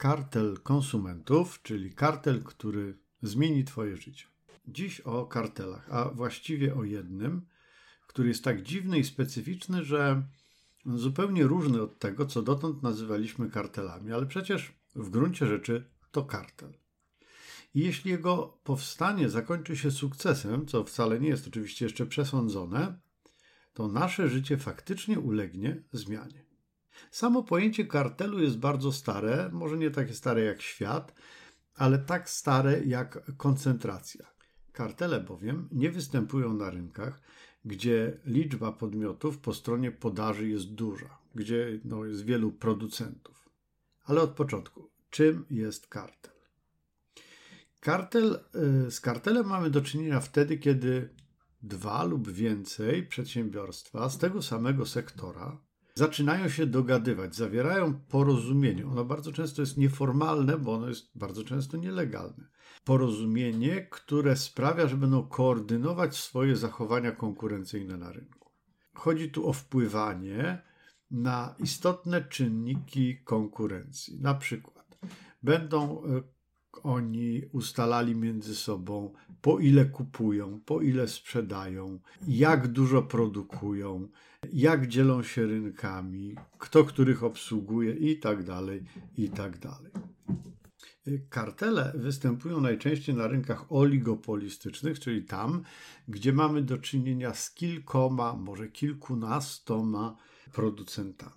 kartel konsumentów, czyli kartel, który zmieni Twoje życie. Dziś o kartelach, a właściwie o jednym, który jest tak dziwny i specyficzny, że zupełnie różny od tego, co dotąd nazywaliśmy kartelami, ale przecież w gruncie rzeczy to kartel. I jeśli jego powstanie zakończy się sukcesem, co wcale nie jest oczywiście jeszcze przesądzone, to nasze życie faktycznie ulegnie zmianie. Samo pojęcie kartelu jest bardzo stare, może nie takie stare jak świat, ale tak stare jak koncentracja. Kartele bowiem nie występują na rynkach, gdzie liczba podmiotów po stronie podaży jest duża, gdzie no, jest wielu producentów. Ale od początku, czym jest kartel? Kartel, y, z kartelem mamy do czynienia wtedy, kiedy dwa lub więcej przedsiębiorstwa z tego samego sektora zaczynają się dogadywać, zawierają porozumienie. Ono bardzo często jest nieformalne, bo ono jest bardzo często nielegalne. Porozumienie, które sprawia, że będą koordynować swoje zachowania konkurencyjne na rynku. Chodzi tu o wpływanie na istotne czynniki konkurencji. Na przykład będą e, oni ustalali między sobą, po ile kupują, po ile sprzedają, jak dużo produkują, jak dzielą się rynkami, kto których obsługuje i tak dalej, i tak dalej. Kartele występują najczęściej na rynkach oligopolistycznych, czyli tam, gdzie mamy do czynienia z kilkoma, może kilkunastoma producentami.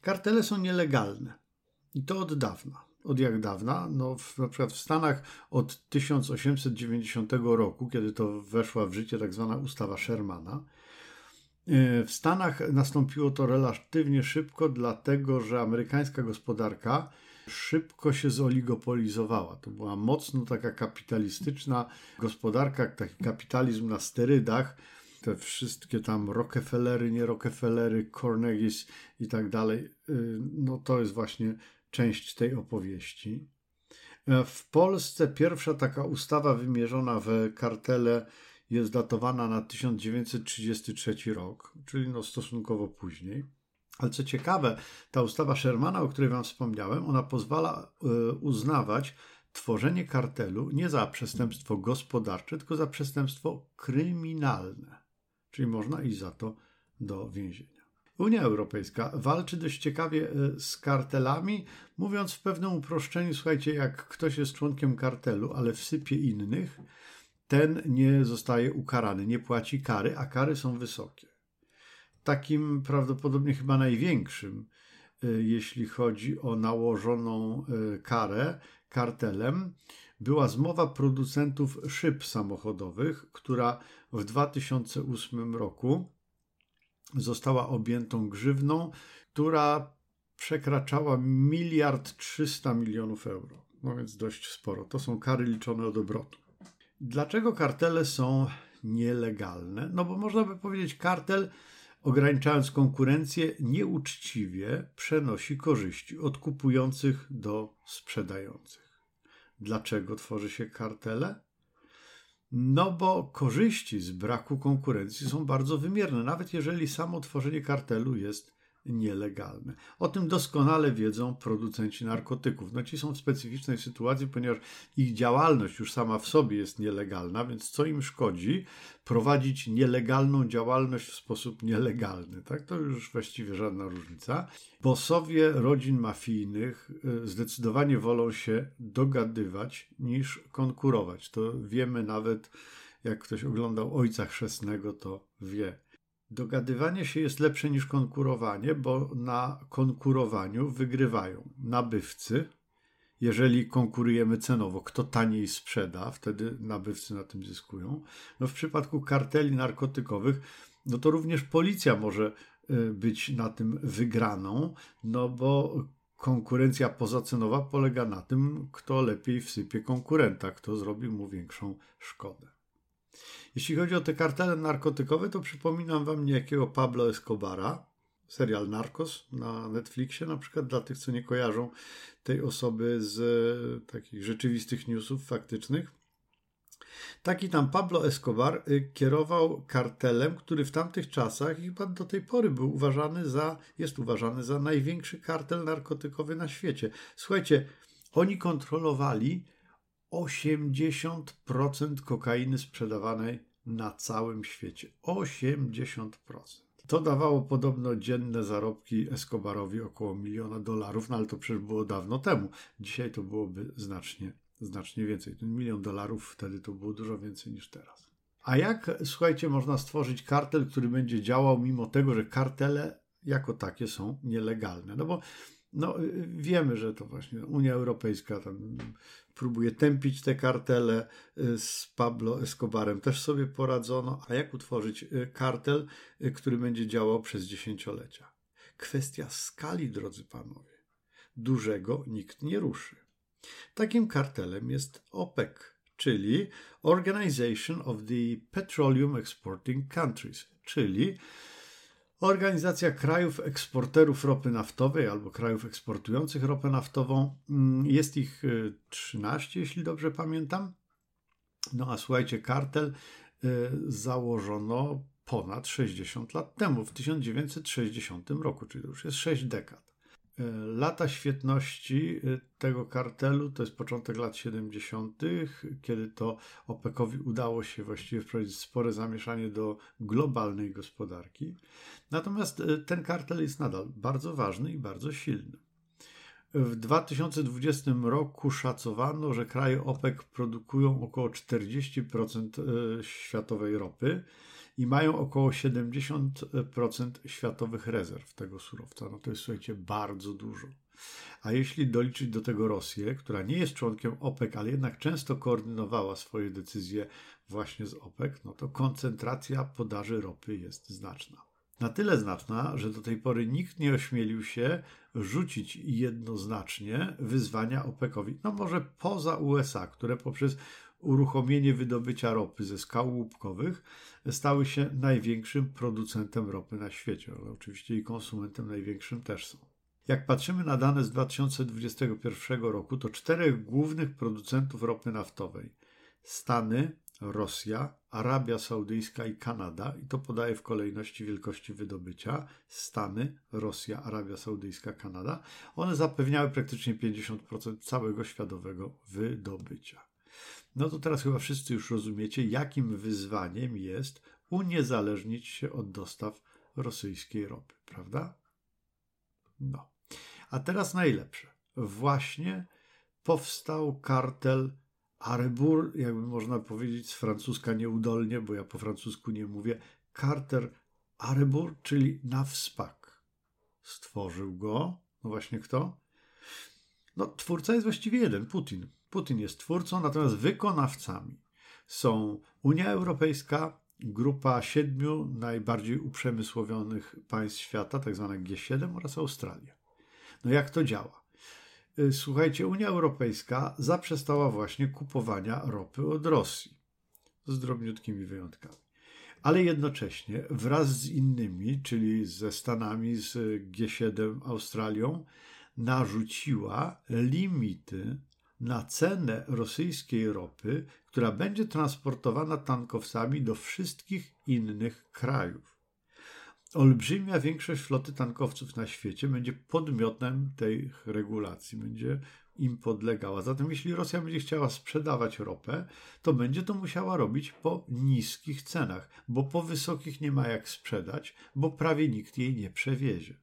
Kartele są nielegalne i to od dawna od jak dawna? No, w, na przykład w Stanach od 1890 roku, kiedy to weszła w życie tak zwana ustawa Shermana. E, w Stanach nastąpiło to relatywnie szybko, dlatego że amerykańska gospodarka szybko się zoligopolizowała. To była mocno taka kapitalistyczna gospodarka, taki kapitalizm na sterydach. Te wszystkie tam Rockefellery, nie Rockefellery, Carnegies i tak dalej. E, no to jest właśnie część tej opowieści. E, w Polsce pierwsza taka ustawa wymierzona w kartele jest datowana na 1933 rok, czyli no stosunkowo później. Ale co ciekawe, ta ustawa Shermana, o której Wam wspomniałem, ona pozwala e, uznawać tworzenie kartelu nie za przestępstwo gospodarcze, tylko za przestępstwo kryminalne. Czyli można iść za to do więzienia. Unia Europejska walczy dość ciekawie e, z kartelami, mówiąc w pewnym uproszczeniu: słuchajcie, jak ktoś jest członkiem kartelu, ale wsypie innych, ten nie zostaje ukarany, nie płaci kary, a kary są wysokie. Takim prawdopodobnie chyba największym, jeśli chodzi o nałożoną e, karę kartelem, była zmowa producentów szyb samochodowych, która w 2008 roku została objętą grzywną, która przekraczała miliard trzysta milionów euro. No więc dość sporo. To są kary liczone od obrotu. Dlaczego kartele są nielegalne? No bo można by powiedzieć, kartel ograniczając konkurencję, nieuczciwie przenosi korzyści od kupujących do sprzedających. Dlaczego tworzy się kartele? No bo korzyści z braku konkurencji są bardzo wymierne, nawet jeżeli samo tworzenie kartelu jest nielegalne. O tym doskonale wiedzą producenci narkotyków. No ci są w specyficznej sytuacji, ponieważ ich działalność już sama w sobie jest nielegalna, więc co im szkodzi prowadzić nielegalną działalność w sposób nielegalny? Tak? To już właściwie żadna różnica. Bosowie rodzin mafijnych y, zdecydowanie wolą się dogadywać niż konkurować. To wiemy nawet, jak ktoś oglądał Ojca Chrzestnego, to wie. Dogadywanie się jest lepsze niż konkurowanie, bo na konkurowaniu wygrywają nabywcy. Jeżeli konkurujemy cenowo, kto taniej sprzeda, wtedy nabywcy na tym zyskują. No w przypadku karteli narkotykowych, no to również policja może y, być na tym wygraną, no bo konkurencja pozacenowa polega na tym, kto lepiej wsypie konkurenta, kto zrobi mu większą szkodę. Jeśli chodzi o te kartele narkotykowe, to przypominam wam niejakiego Pablo Escobara, serial Narcos na Netflixie, na przykład dla tych, co nie kojarzą tej osoby z takich rzeczywistych newsów faktycznych. Taki tam Pablo Escobar y, kierował kartelem, który w tamtych czasach i chyba do tej pory był uważany za, jest uważany za największy kartel narkotykowy na świecie. Słuchajcie, oni kontrolowali 80% kokainy sprzedawanej na całym świecie. 80%. To dawało podobno dzienne zarobki Escobarowi około miliona dolarów, no ale to przecież było dawno temu. Dzisiaj to byłoby znacznie, znacznie więcej. Ten milion dolarów wtedy to było dużo więcej niż teraz. A jak, słuchajcie, można stworzyć kartel, który będzie działał mimo tego, że kartele jako takie są nielegalne? No bo no, wiemy, że to właśnie Unia Europejska tam próbuje tępić te kartele y, z Pablo Escobarem. Też sobie poradzono. A jak utworzyć y, kartel, y, który będzie działał przez dziesięciolecia? Kwestia skali, drodzy panowie. Dużego nikt nie ruszy. Takim kartelem jest OPEC, czyli Organization of the Petroleum Exporting Countries, czyli Organizacja Krajów Eksporterów Ropy Naftowej albo krajów eksportujących ropę naftową. Mm, jest ich 13, y, jeśli dobrze pamiętam. No a słuchajcie, kartel y, założono ponad 60 lat temu, w 1960 roku, czyli już jest 6 dekad. E, lata świetności e, tego kartelu to jest początek lat 70., kiedy to OPEC-owi udało się właściwie wprowadzić spore zamieszanie do globalnej gospodarki. Natomiast e, ten kartel jest nadal bardzo ważny i bardzo silny. W 2020 roku szacowano, że kraje OPEC produkują około 40% światowej ropy i mają około 70% światowych rezerw tego surowca. No to jest, słuchajcie, bardzo dużo. A jeśli doliczyć do tego Rosję, która nie jest członkiem OPEC, ale jednak często koordynowała swoje decyzje właśnie z OPEC, no to koncentracja podaży ropy jest znaczna. Na tyle znaczna, że do tej pory nikt nie ośmielił się rzucić jednoznacznie wyzwania OPEC-owi. No może poza USA, które poprzez uruchomienie wydobycia ropy ze skał łupkowych stały się największym producentem ropy na świecie, ale oczywiście i konsumentem największym też są. Jak patrzymy na dane z 2021 roku, to czterech głównych producentów ropy naftowej Stany, Rosja, Arabia Saudyjska i Kanada, i to podaje w kolejności wielkości wydobycia Stany, Rosja, Arabia Saudyjska, Kanada, one zapewniały praktycznie 50% całego światowego wydobycia. No to teraz chyba wszyscy już rozumiecie, jakim wyzwaniem jest uniezależnić się od dostaw rosyjskiej ropy, prawda? No. A teraz najlepsze. Właśnie powstał kartel Arebur, jakby można powiedzieć z francuska nieudolnie, bo ja po francusku nie mówię, kartel Arebur, czyli Navspak. Stworzył go, no właśnie kto? No, twórca jest właściwie jeden, Putin. Putin jest twórcą, natomiast wykonawcami są Unia Europejska, grupa siedmiu najbardziej uprzemysłowionych państw świata, tak zwana G7 oraz Australia. No jak to działa? Y, słuchajcie, Unia Europejska zaprzestała właśnie kupowania ropy od Rosji, z drobniutkimi wyjątkami. Ale jednocześnie wraz z innymi, czyli ze Stanami, z G7, Australią, narzuciła limity na cenę rosyjskiej ropy, która będzie transportowana tankowcami do wszystkich innych krajów. Olbrzymia większość floty tankowców na świecie będzie podmiotem tej regulacji, będzie im podlegała. Zatem, jeśli Rosja będzie chciała sprzedawać ropę, to będzie to musiała robić po niskich cenach, bo po wysokich nie ma jak sprzedać, bo prawie nikt jej nie przewiezie.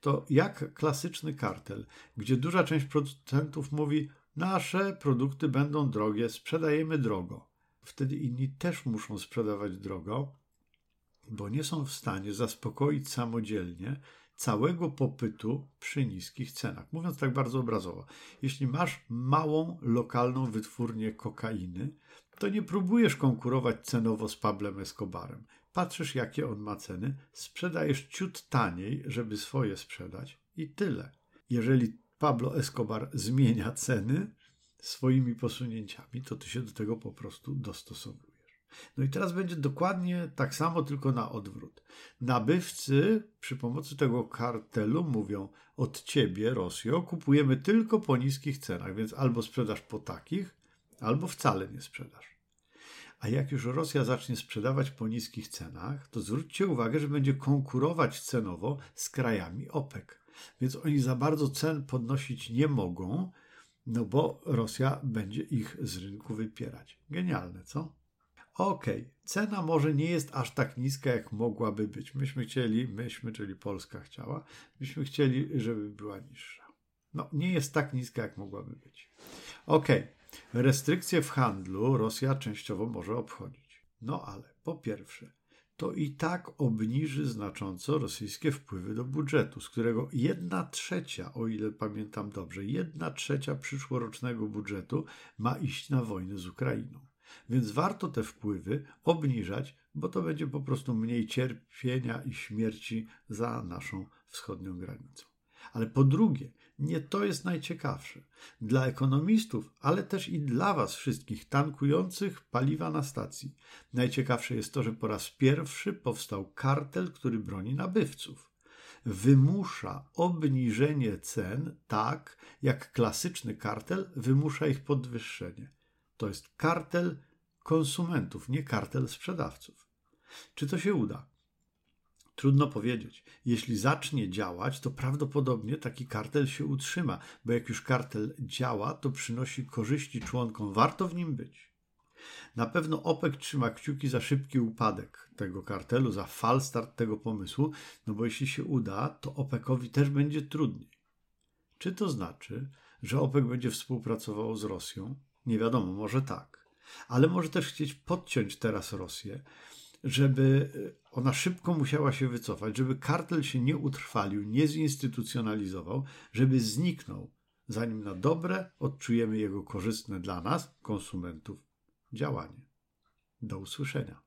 To jak klasyczny kartel, gdzie duża część producentów mówi: Nasze produkty będą drogie, sprzedajemy drogo. Wtedy inni też muszą sprzedawać drogo, bo nie są w stanie zaspokoić samodzielnie całego popytu przy niskich cenach. Mówiąc tak bardzo obrazowo, jeśli masz małą lokalną wytwórnię kokainy, to nie próbujesz konkurować cenowo z Pablem Escobarem. Patrzysz, jakie on ma ceny, sprzedajesz ciut taniej, żeby swoje sprzedać i tyle. Jeżeli Pablo Escobar zmienia ceny swoimi posunięciami, to ty się do tego po prostu dostosowujesz. No i teraz będzie dokładnie tak samo, tylko na odwrót. Nabywcy przy pomocy tego kartelu mówią: Od ciebie, Rosjo, kupujemy tylko po niskich cenach, więc albo sprzedasz po takich, albo wcale nie sprzedasz. A jak już Rosja zacznie sprzedawać po niskich cenach, to zwróćcie uwagę, że będzie konkurować cenowo z krajami OPEC. Więc oni za bardzo cen podnosić nie mogą, no bo Rosja będzie ich z rynku wypierać. Genialne, co? Okej, okay. cena może nie jest aż tak niska, jak mogłaby być. Myśmy chcieli, myśmy, czyli Polska chciała, myśmy chcieli, żeby była niższa. No, nie jest tak niska, jak mogłaby być. Okej, okay. restrykcje w handlu Rosja częściowo może obchodzić. No ale po pierwsze, to i tak obniży znacząco rosyjskie wpływy do budżetu, z którego jedna trzecia, o ile pamiętam dobrze, jedna trzecia przyszłorocznego budżetu ma iść na wojnę z Ukrainą. Więc warto te wpływy obniżać, bo to będzie po prostu mniej cierpienia i śmierci za naszą wschodnią granicą. Ale po drugie, nie to jest najciekawsze. Dla ekonomistów, ale też i dla Was wszystkich tankujących paliwa na stacji, najciekawsze jest to, że po raz pierwszy powstał kartel, który broni nabywców. Wymusza obniżenie cen tak, jak klasyczny kartel wymusza ich podwyższenie. To jest kartel konsumentów, nie kartel sprzedawców. Czy to się uda? Trudno powiedzieć. Jeśli zacznie działać, to prawdopodobnie taki kartel się utrzyma, bo jak już kartel działa, to przynosi korzyści członkom. Warto w nim być. Na pewno OPEC trzyma kciuki za szybki upadek tego kartelu, za falstart tego pomysłu, no bo jeśli się uda, to OPECowi też będzie trudniej. Czy to znaczy, że OPEC będzie współpracował z Rosją? Nie wiadomo, może tak. Ale może też chcieć podciąć teraz Rosję, żeby e, ona szybko musiała się wycofać, żeby kartel się nie utrwalił, nie zinstytucjonalizował, żeby zniknął, zanim na dobre odczujemy jego korzystne dla nas, konsumentów, działanie. Do usłyszenia.